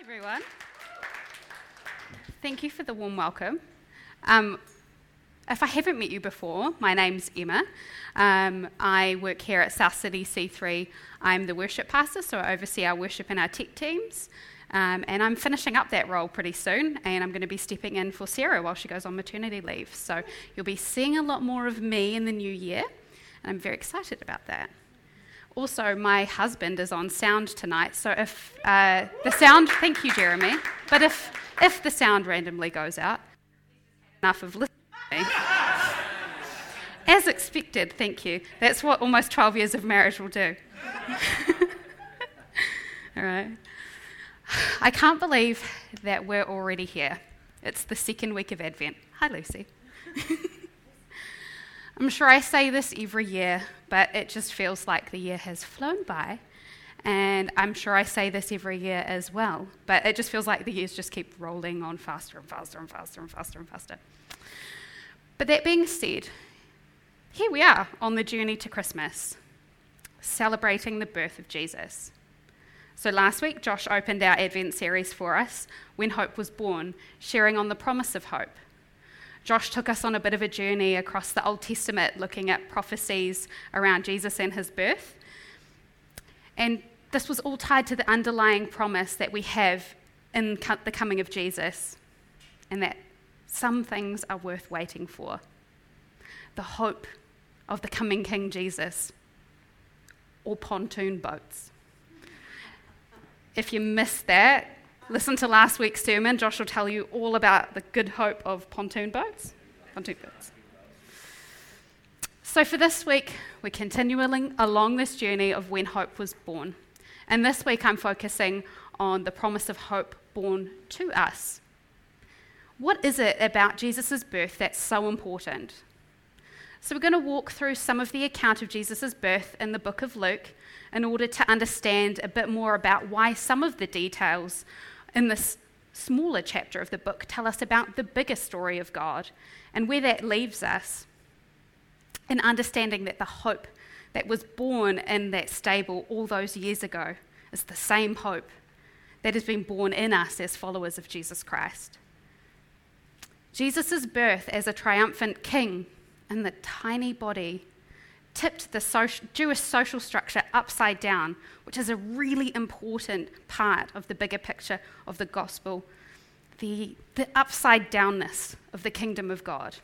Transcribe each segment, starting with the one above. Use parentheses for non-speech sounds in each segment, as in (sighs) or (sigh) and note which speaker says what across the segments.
Speaker 1: everyone. Thank you for the warm welcome. Um, if I haven't met you before, my name's Emma. Um, I work here at South City C3. I'm the worship pastor, so I oversee our worship and our tech teams. Um, and I'm finishing up that role pretty soon, and I'm going to be stepping in for Sarah while she goes on maternity leave. So you'll be seeing a lot more of me in the new year, and I'm very excited about that. Also, my husband is on sound tonight, so if uh, the sound, thank you, Jeremy, but if, if the sound randomly goes out, enough of listening. As expected, thank you. That's what almost 12 years of marriage will do. (laughs) All right. I can't believe that we're already here. It's the second week of Advent. Hi, Lucy. (laughs) I'm sure I say this every year, but it just feels like the year has flown by. And I'm sure I say this every year as well, but it just feels like the years just keep rolling on faster and faster and faster and faster and faster. But that being said, here we are on the journey to Christmas, celebrating the birth of Jesus. So last week, Josh opened our Advent series for us, When Hope Was Born, sharing on the promise of hope. Josh took us on a bit of a journey across the Old Testament, looking at prophecies around Jesus and his birth. And this was all tied to the underlying promise that we have in the coming of Jesus, and that some things are worth waiting for. The hope of the coming King Jesus, or pontoon boats. If you missed that, Listen to last week's sermon. Josh will tell you all about the good hope of pontoon boats. Pontoon boats. So, for this week, we're continuing along this journey of when hope was born. And this week, I'm focusing on the promise of hope born to us. What is it about Jesus' birth that's so important? So, we're going to walk through some of the account of Jesus' birth in the book of Luke in order to understand a bit more about why some of the details in this smaller chapter of the book tell us about the bigger story of God and where that leaves us in understanding that the hope that was born in that stable all those years ago is the same hope that has been born in us as followers of Jesus Christ. Jesus' birth as a triumphant king in the tiny body tipped the social, Jewish social structure upside down, which is a really important part of the bigger picture of the gospel the, the upside downness of the kingdom of God.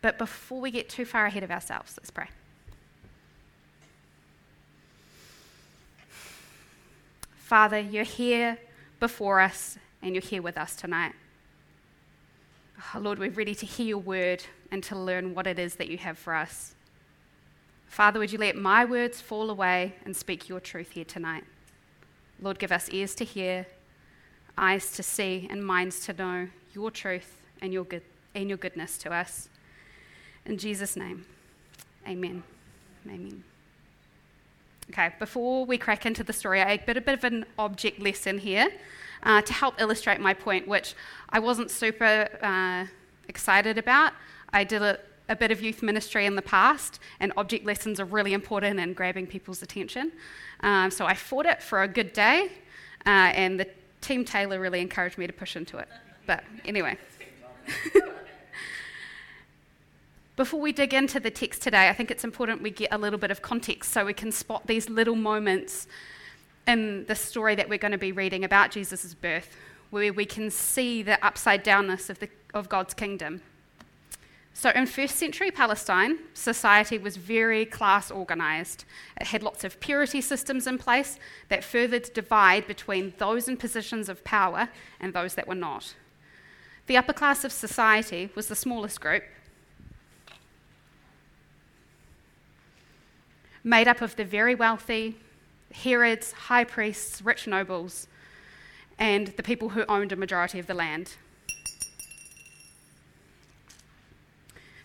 Speaker 1: But before we get too far ahead of ourselves, let's pray. Father, you're here before us and you're here with us tonight. Oh, Lord, we're ready to hear your word and to learn what it is that you have for us. Father, would you let my words fall away and speak your truth here tonight? Lord, give us ears to hear, eyes to see, and minds to know your truth and your, good, and your goodness to us. In Jesus' name, amen. Amen. Okay, before we crack into the story, I a bit of an object lesson here uh, to help illustrate my point, which I wasn't super uh, excited about. I did a, a, bit of youth ministry in the past, and object lessons are really important in grabbing people's attention. Um, so I fought it for a good day, uh, and the team Taylor really encouraged me to push into it. But anyway. (laughs) Before we dig into the text today, I think it's important we get a little bit of context so we can spot these little moments in the story that we're going to be reading about Jesus' birth, where we can see the upside downness of, the, of God's kingdom. So, in first century Palestine, society was very class organized. It had lots of purity systems in place that furthered divide between those in positions of power and those that were not. The upper class of society was the smallest group, made up of the very wealthy, Herods, high priests, rich nobles, and the people who owned a majority of the land.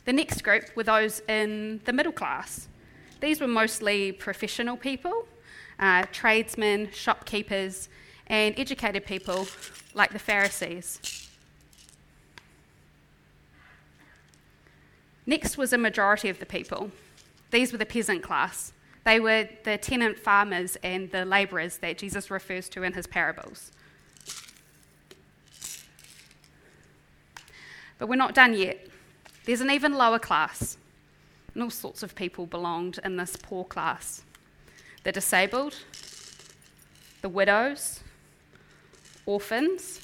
Speaker 1: The next group were those in the middle class. These were mostly professional people, uh, tradesmen, shopkeepers, and educated people like the Pharisees. Next was a majority of the people. These were the peasant class. They were the tenant farmers and the labourers that Jesus refers to in his parables. But we're not done yet. There's an even lower class, and all sorts of people belonged in this poor class the disabled, the widows, orphans,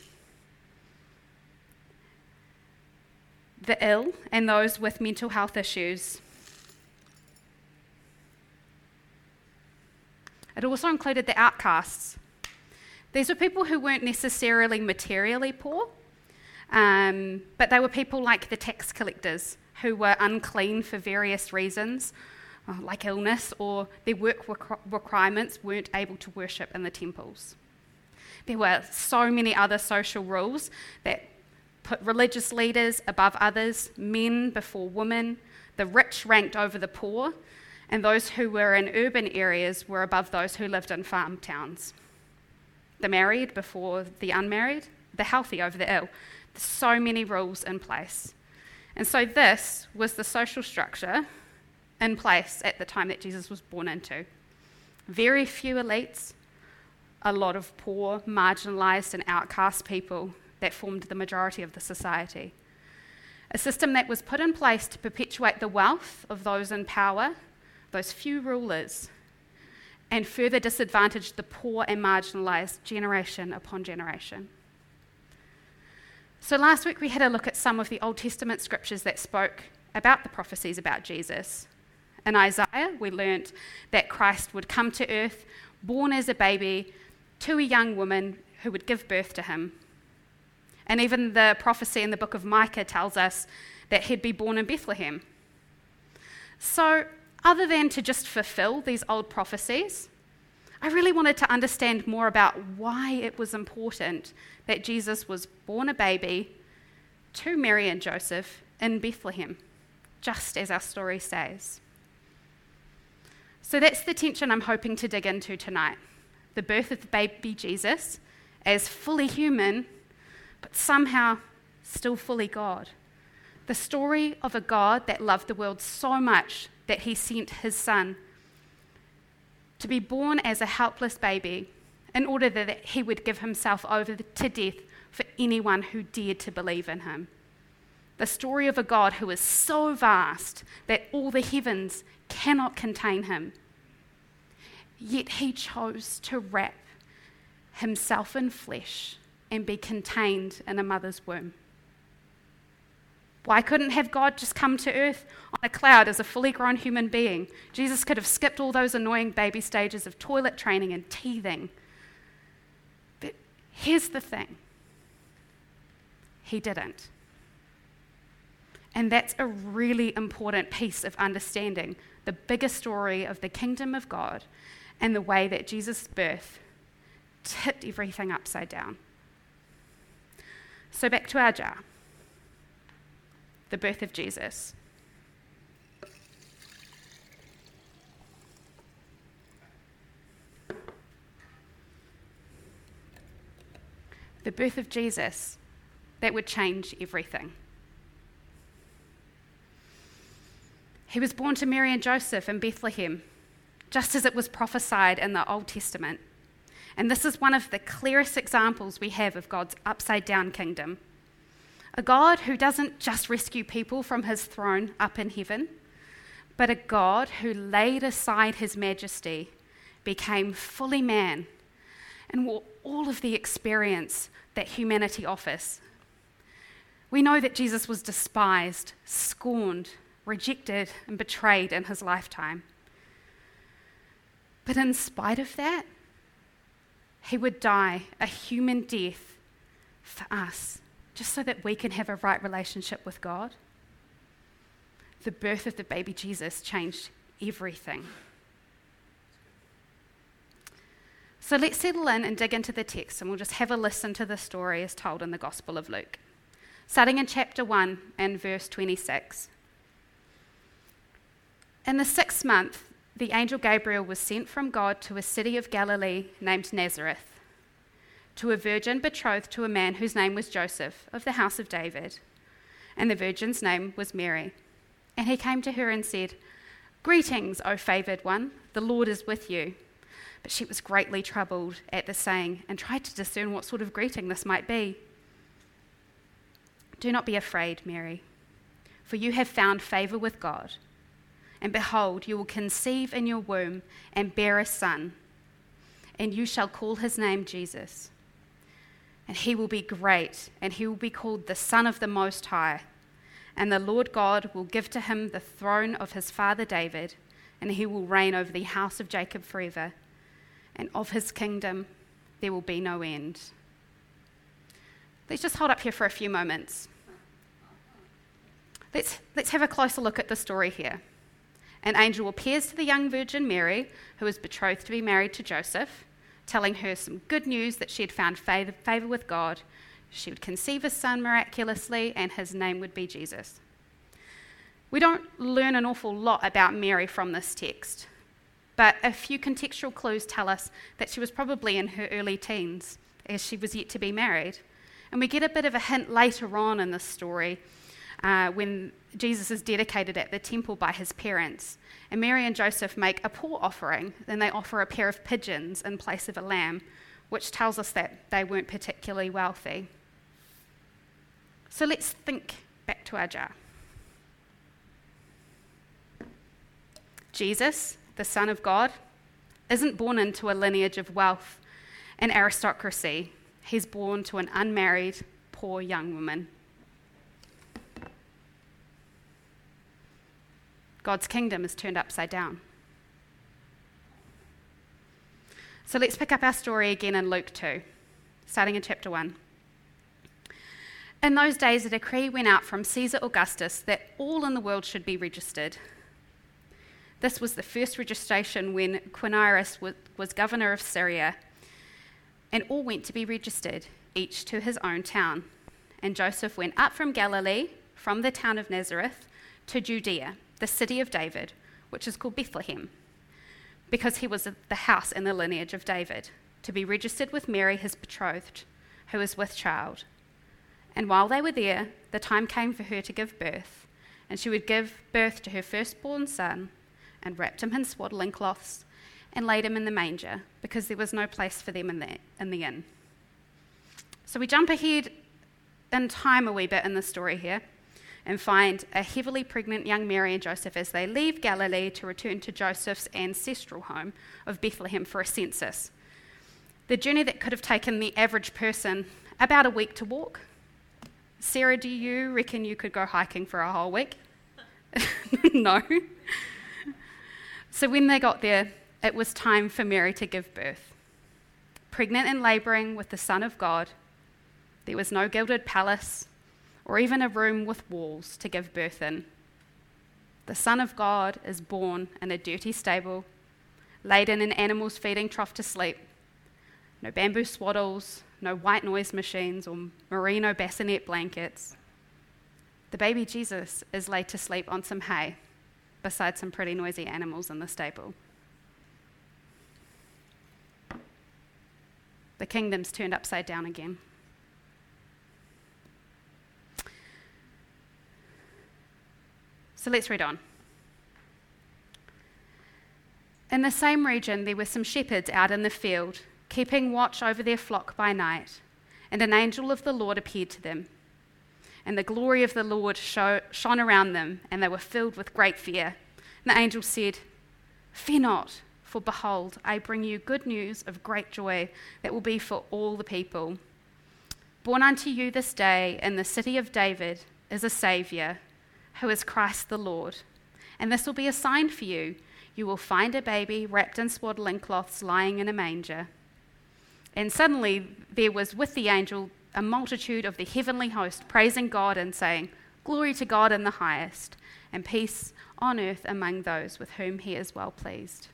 Speaker 1: the ill, and those with mental health issues. It also included the outcasts. These were people who weren't necessarily materially poor, um, but they were people like the tax collectors who were unclean for various reasons, uh, like illness, or their work requirements weren't able to worship in the temples. There were so many other social rules that put religious leaders above others, men before women, the rich ranked over the poor, and those who were in urban areas were above those who lived in farm towns. The married before the unmarried, the healthy over the ill. There's So many rules in place. And so, this was the social structure in place at the time that Jesus was born into. Very few elites, a lot of poor, marginalized, and outcast people that formed the majority of the society. A system that was put in place to perpetuate the wealth of those in power, those few rulers, and further disadvantage the poor and marginalized generation upon generation. So, last week we had a look at some of the Old Testament scriptures that spoke about the prophecies about Jesus. In Isaiah, we learnt that Christ would come to earth, born as a baby, to a young woman who would give birth to him. And even the prophecy in the book of Micah tells us that he'd be born in Bethlehem. So, other than to just fulfill these old prophecies, I really wanted to understand more about why it was important that Jesus was born a baby to Mary and Joseph in Bethlehem, just as our story says. So that's the tension I'm hoping to dig into tonight the birth of the baby Jesus as fully human, but somehow still fully God. The story of a God that loved the world so much that he sent his son to be born as a helpless baby in order that he would give himself over to death for anyone who dared to believe in him. The story of a God who is so vast that all the heavens cannot contain him. Yet he chose to wrap himself in flesh and be contained in a mother's womb. Why couldn't have God just come to earth on a cloud as a fully grown human being? Jesus could have skipped all those annoying baby stages of toilet training and teething. But here's the thing He didn't. And that's a really important piece of understanding the bigger story of the kingdom of God and the way that Jesus' birth tipped everything upside down. So, back to our jar the birth of Jesus. The birth of Jesus that would change everything. He was born to Mary and Joseph in Bethlehem, just as it was prophesied in the Old Testament. And this is one of the clearest examples we have of God's upside down kingdom. A God who doesn't just rescue people from his throne up in heaven, but a God who laid aside his majesty, became fully man, and wore all of the experience that humanity offers. We know that Jesus was despised, scorned, rejected, and betrayed in his lifetime. But in spite of that, he would die a human death for us just so that we can have a right relationship with God. The birth of the baby Jesus changed everything. So let's settle in and dig into the text, and we'll just have a listen to the story as told in the Gospel of Luke. Starting in chapter 1 and verse 26. In the sixth month, the angel Gabriel was sent from God to a city of Galilee named Nazareth to a virgin betrothed to a man whose name was Joseph of the house of David. And the virgin's name was Mary. And he came to her and said, Greetings, O favoured one, the Lord is with you. But she was greatly troubled at the saying and tried to discern what sort of greeting this might be. Do not be afraid, Mary, for you have found favour with God. And behold, you will conceive in your womb and bear a son, and you shall call his name Jesus. And he will be great, and he will be called the Son of the Most High and the Lord God will give to him the throne of his father David, and he will reign over the house of Jacob forever, and of his kingdom there will be no end. Let's just hold up here for a few moments. Let's, let's have a closer look at the story here. An angel appears to the young Virgin Mary, who is betrothed to be married to Joseph, telling her some good news that she had found favor, favor with God she would conceive a son miraculously, and his name would be Jesus. We don't learn an awful lot about Mary from this text, but a few contextual clues tell us that she was probably in her early teens as she was yet to be married. And we get a bit of a hint later on in the story uh, when Jesus is dedicated at the temple by his parents. And Mary and Joseph make a poor offering, then they offer a pair of pigeons in place of a lamb, which tells us that they weren't particularly wealthy. So let's think back to our jar. Jesus, the Son of God, isn't born into a lineage of wealth and aristocracy. He's born to an unmarried, poor young woman. God's kingdom is turned upside down. So let's pick up our story again in Luke 2, starting in chapter 1. In those days, a decree went out from Caesar Augustus that all in the world should be registered. This was the first registration when Quirinius was governor of Syria, and all went to be registered, each to his own town. And Joseph went up from Galilee, from the town of Nazareth, to Judea, the city of David, which is called Bethlehem, because he was the house in the lineage of David, to be registered with Mary, his betrothed, who was with child. And while they were there, the time came for her to give birth, and she would give birth to her firstborn son, and wrapped him in swaddling cloths, and laid him in the manger, because there was no place for them in the, in the inn. So we jump ahead in time a wee bit in the story here and find a heavily pregnant young Mary and Joseph as they leave Galilee to return to Joseph's ancestral home of Bethlehem for a census. The journey that could have taken the average person about a week to walk Sarah, do you reckon you could go hiking for a whole week? (laughs) no. So when they got there, it was time for Mary to give birth. Pregnant and labouring with the Son of God, there was no gilded palace or even a room with walls to give birth in. The Son of God is born in a dirty stable, laid in an animal's feeding trough to sleep. No bamboo swaddles, no white noise machines or merino bassinet blankets. The baby Jesus is laid to sleep on some hay beside some pretty noisy animals in the stable. The kingdom's turned upside down again. So let's read on. In the same region, there were some shepherds out in the field keeping watch over their flock by night, and an angel of the Lord appeared to them. And the glory of the Lord shone around them, and they were filled with great fear. And the angel said, Fear not, for behold, I bring you good news of great joy that will be for all the people. Born unto you this day in the city of David is a Saviour, who is Christ the Lord. And this will be a sign for you. You will find a baby wrapped in swaddling cloths lying in a manger. And suddenly there was with the angel a multitude of the heavenly host praising God and saying, Glory to God in the highest, and peace on earth among those with whom he is well pleased.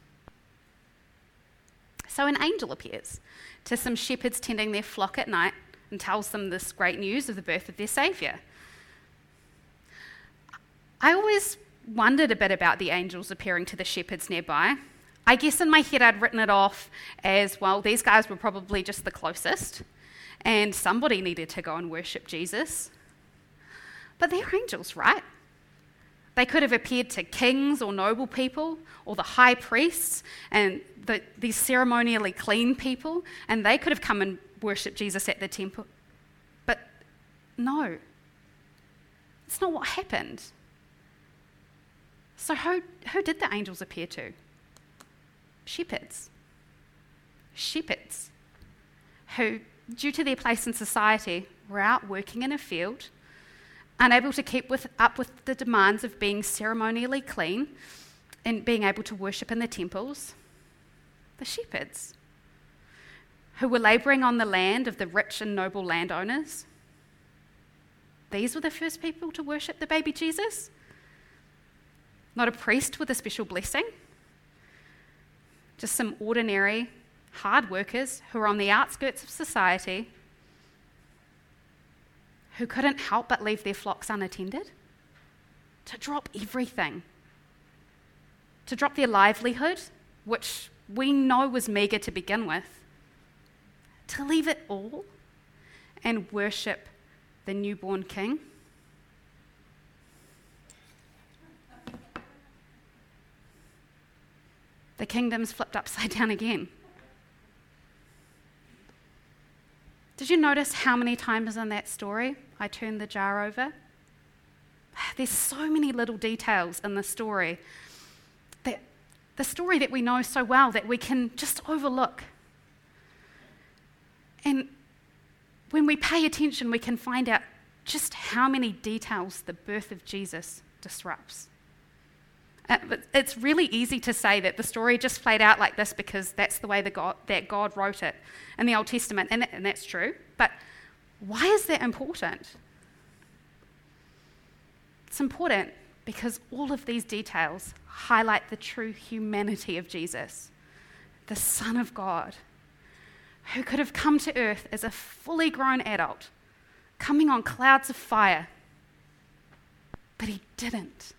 Speaker 1: So an angel appears to some shepherds tending their flock at night and tells them this great news of the birth of their Saviour. I always wondered a bit about the angels appearing to the shepherds nearby. I guess in my head I'd written it off as well, these guys were probably just the closest, and somebody needed to go and worship Jesus. But they're angels, right? They could have appeared to kings or noble people or the high priests and the, these ceremonially clean people, and they could have come and worshipped Jesus at the temple. But no, it's not what happened. So, who, who did the angels appear to? Shepherds. Shepherds who, due to their place in society, were out working in a field, unable to keep with, up with the demands of being ceremonially clean and being able to worship in the temples. The shepherds who were labouring on the land of the rich and noble landowners. These were the first people to worship the baby Jesus. Not a priest with a special blessing, just some ordinary, hard workers who were on the outskirts of society who couldn't help but leave their flocks unattended, to drop everything, to drop their livelihood, which we know was meagre to begin with, to leave it all and worship the newborn king? The kingdom's flipped upside (laughs) down again. Did you notice how many times in that story I turned the jar over? (sighs) There's so many little details in the story that the story that we know so well that we can just overlook. And when we pay attention, we can find out just how many details the birth of Jesus disrupts. Uh, it's really easy to say that the story just played out like this because that's the way the God, that God wrote it in the Old Testament, and, and that's true. But why is that important? It's important because all of these details highlight the true humanity of Jesus, the Son of God who could have come to earth as a fully grown adult, coming on clouds of fire. But he didn't.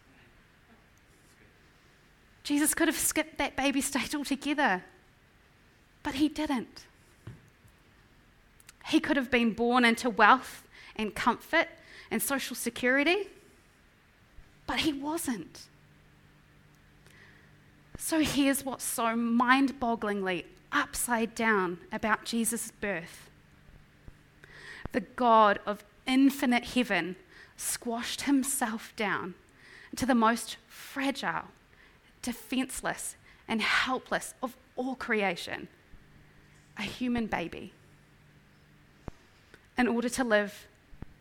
Speaker 1: Jesus could have skipped that baby stage altogether, but he didn't. He could have been born into wealth and comfort and social security, but he wasn't. So here's what's so mind bogglingly upside down about Jesus' birth. The God of infinite heaven squashed himself down to the most fragile, defenseless, and helpless of all creation a human baby. In order to live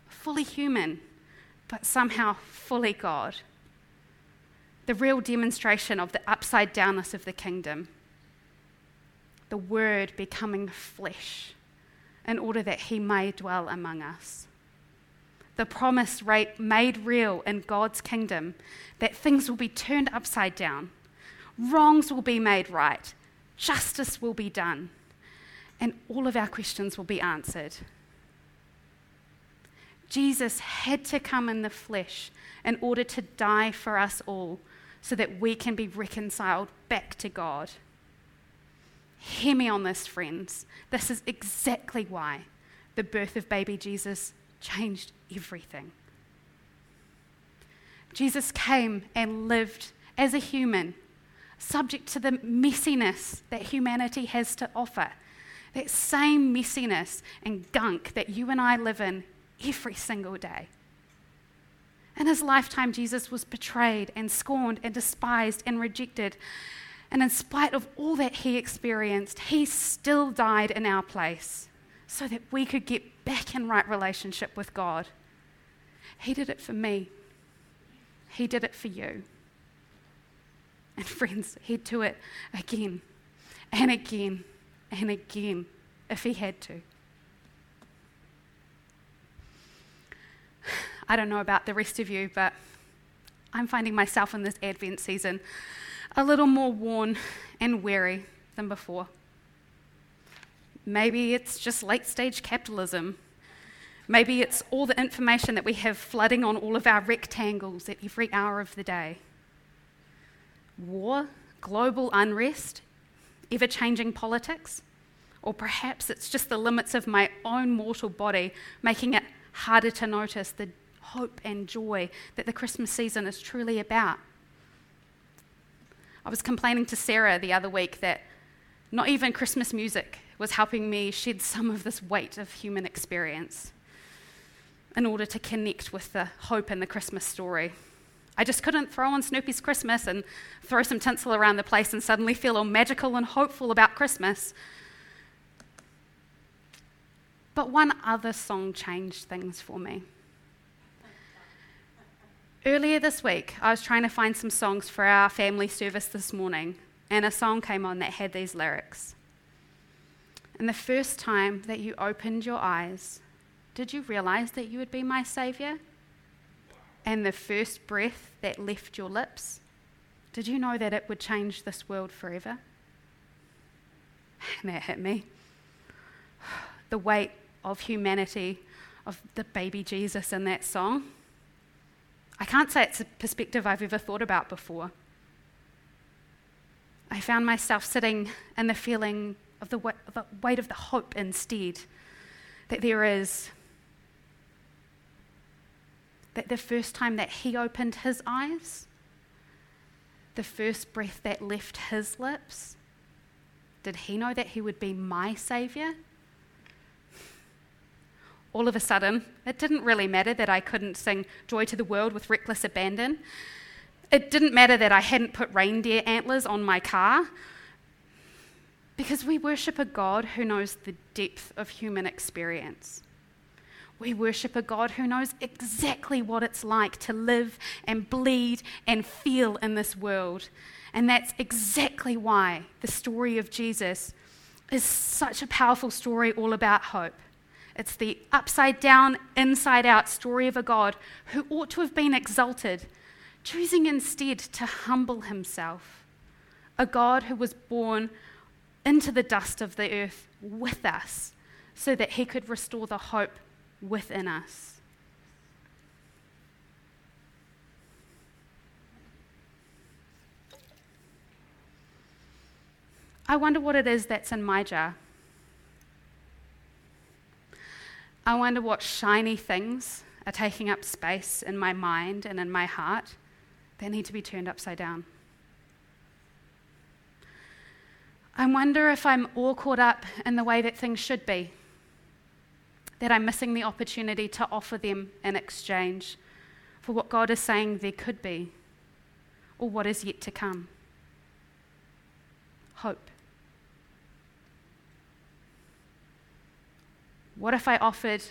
Speaker 1: fully human, but somehow fully God. The real demonstration of the upside downness of the kingdom the Word becoming flesh in order that He may dwell among us. The promise made real in God's kingdom that things will be turned upside down, wrongs will be made right, justice will be done, and all of our questions will be answered. Jesus had to come in the flesh in order to die for us all so that we can be reconciled back to God. Hear me on this, friends. This is exactly why the birth of baby Jesus changed everything. Jesus came and lived as a human, subject to the messiness that humanity has to offer. That same messiness and gunk that you and I live in every single day. In his lifetime, Jesus was betrayed and scorned and despised and rejected. And in spite of all that he experienced, he still died in our place so that we could get back in right relationship with God. He did it for me, he did it for you. And (laughs) friends, he'd do it again and again and again if he had to. (sighs) I don't know about the rest of you, but I'm finding myself in this Advent season a little more worn and weary than before. Maybe it's just late stage capitalism. Maybe it's all the information that we have flooding on all of our rectangles at every hour of the day. War, global unrest, ever changing politics, or perhaps it's just the limits of my own mortal body making it harder to notice the hope and joy that the Christmas season is truly about. I was complaining to Sarah the other week that not even Christmas music was helping me shed some of this weight of human experience in order to connect with the hope in the Christmas story. I just couldn't throw on Snoopy's Christmas and throw some tinsel around the place and suddenly feel all magical and hopeful about Christmas. But one other song changed things for me. Earlier this week, I was trying to find some songs for our family service this morning, and a song came on that had these lyrics. And the first time that you opened your eyes, did you realize that you would be my Savior? And the first breath that left your lips, did you know that it would change this world forever? And that hit me. The weight of humanity, of the baby Jesus in that song. I can't say it's a perspective I've ever thought about before. I found myself sitting in the feeling of the, weight of the hope instead that there is. That the first time that he opened his eyes, the first breath that left his lips, did he know that he would be my Savior? All of a sudden, it didn't really matter that I couldn't sing Joy to the World with reckless abandon. It didn't matter that I hadn't put reindeer antlers on my car because we worship a God who knows the depth of human experience. We worship a God who knows exactly what it's like to live and bleed and feel in this world. And that's exactly why the story of Jesus is such a powerful story all about hope. It's the upside down, inside out story of a God who ought to have been exalted, choosing instead to humble himself. A God who was born into the dust of the earth with us so that he could restore the hope within us. I wonder what it is that's in my jar. I wonder what shiny things are taking up space in my mind and in my heart that need to be turned upside down. I wonder if I'm all caught up in the way that things should be, that I'm missing the opportunity to offer them in exchange for what God is saying there could be or what is yet to come. Hope. What if I offered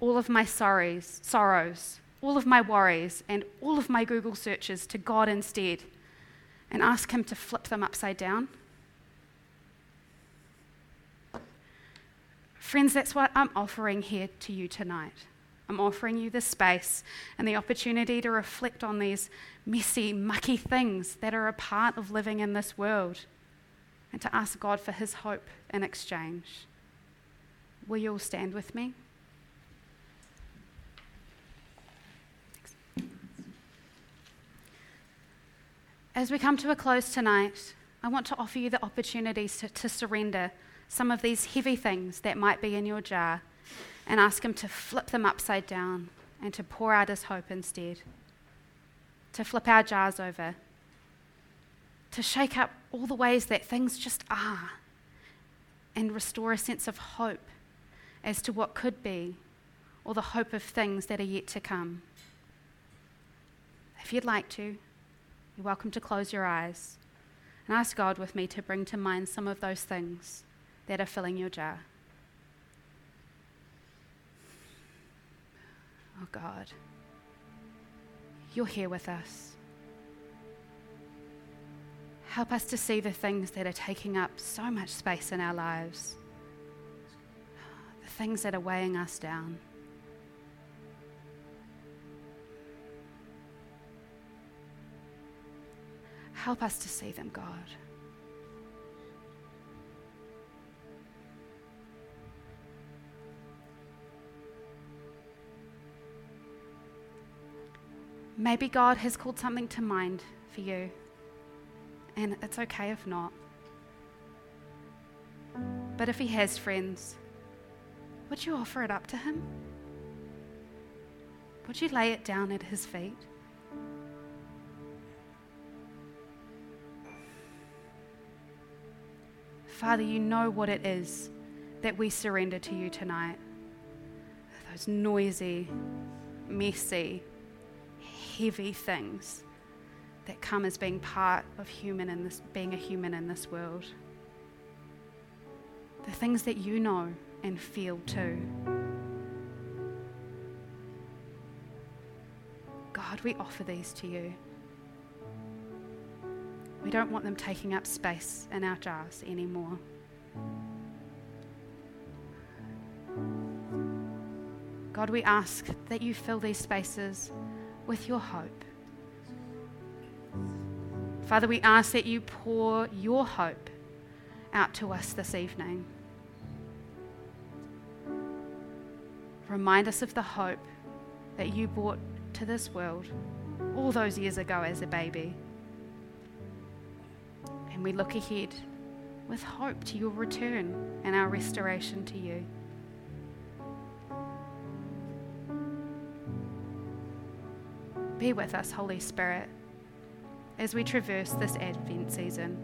Speaker 1: all of my sorrows, sorrows, all of my worries, and all of my Google searches to God instead and ask Him to flip them upside down? Friends, that's what I'm offering here to you tonight. I'm offering you the space and the opportunity to reflect on these messy, mucky things that are a part of living in this world and to ask God for His hope in exchange. Will you all stand with me? As we come to a close tonight, I want to offer you the opportunity to, to surrender some of these heavy things that might be in your jar and ask Him to flip them upside down and to pour out His hope instead. To flip our jars over. To shake up all the ways that things just are and restore a sense of hope as to what could be or the hope of things that are yet to come. If you'd like to, you're welcome to close your eyes and ask God with me to bring to mind some of those things that are filling your jar. Oh God, you're here with us. Help us to see the things that are taking up so much space in our lives, the things that are weighing us down. Help us to see them, God. Maybe God has called something to mind for you, and it's okay if not. But if He has friends, would you offer it up to Him? Would you lay it down at His feet? Father, you know what it is that we surrender to you tonight. Those noisy, messy, heavy things that come as being part of human in this being a human in this world. The things that you know and feel too. God, we offer these to you. We don't want them taking up space in our jars anymore. God, we ask that you fill these spaces with your hope. Father, we ask that you pour your hope out to us this evening. Remind us of the hope that you brought to this world all those years ago as a baby. And we look ahead with hope to your return and our restoration to you. Be with us, Holy Spirit, as we traverse this Advent season.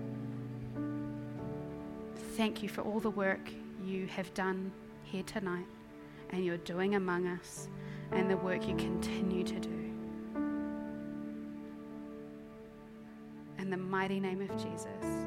Speaker 1: Thank you for all the work you have done here tonight and you're doing among us and the work you continue to do. In the mighty name of Jesus.